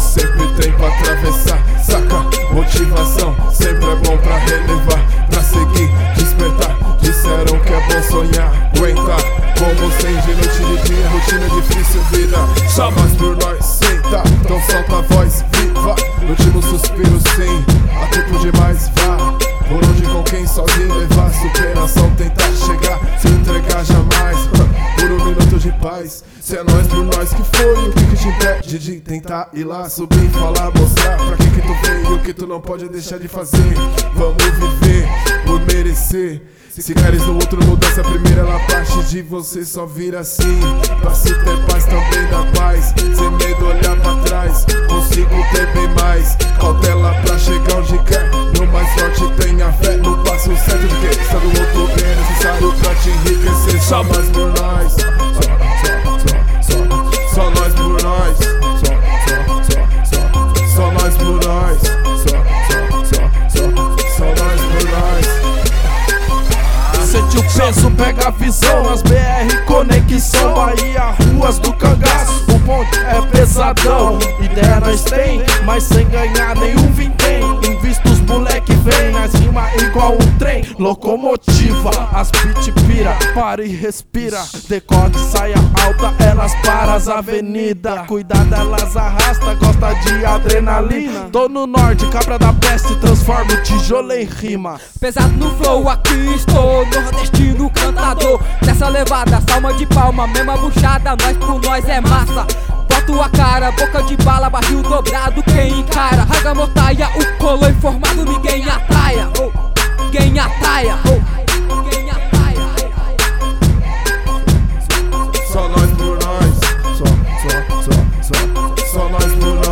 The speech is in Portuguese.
sempre tem pra atravessar. Saca, motivação, sempre é bom pra relevar, pra seguir, despertar. Disseram que é bom sonhar, aguentar. Como sem de noite e de dia, rotina difícil, vida. Chamas por nós, e paz. Se é nós por nós que foi, o que, que te impede de tentar ir lá, subir, falar, mostrar pra que que tu veio, o que tu não pode deixar de fazer. Vamos viver por merecer. Se queres no outro, mudança primeira, ela parte de você, só vira assim. Pra se ter paz também da paz. Sente o peso, pega a visão As BR Conexão. Bahia, ruas do cangaço O bonde é pesadão. Ideia nós tem, mas sem ganhar nenhum Locomotiva, as beat pira Para e respira. Decote, saia alta, elas para as avenida. Cuidado, elas arrasta, gosta de adrenalina. Tô no norte, cabra da peste Transforma o tijolo em rima. Pesado no flow, aqui estou Nordestino cantador. Nessa levada, salma de palma Mesma buchada, nós por nós é massa. Bota a cara, boca de bala, barril dobrado Quem encara, raga mortaia O colo informado, fire. Sunrise, moonrise, sun, sun, sun, sun.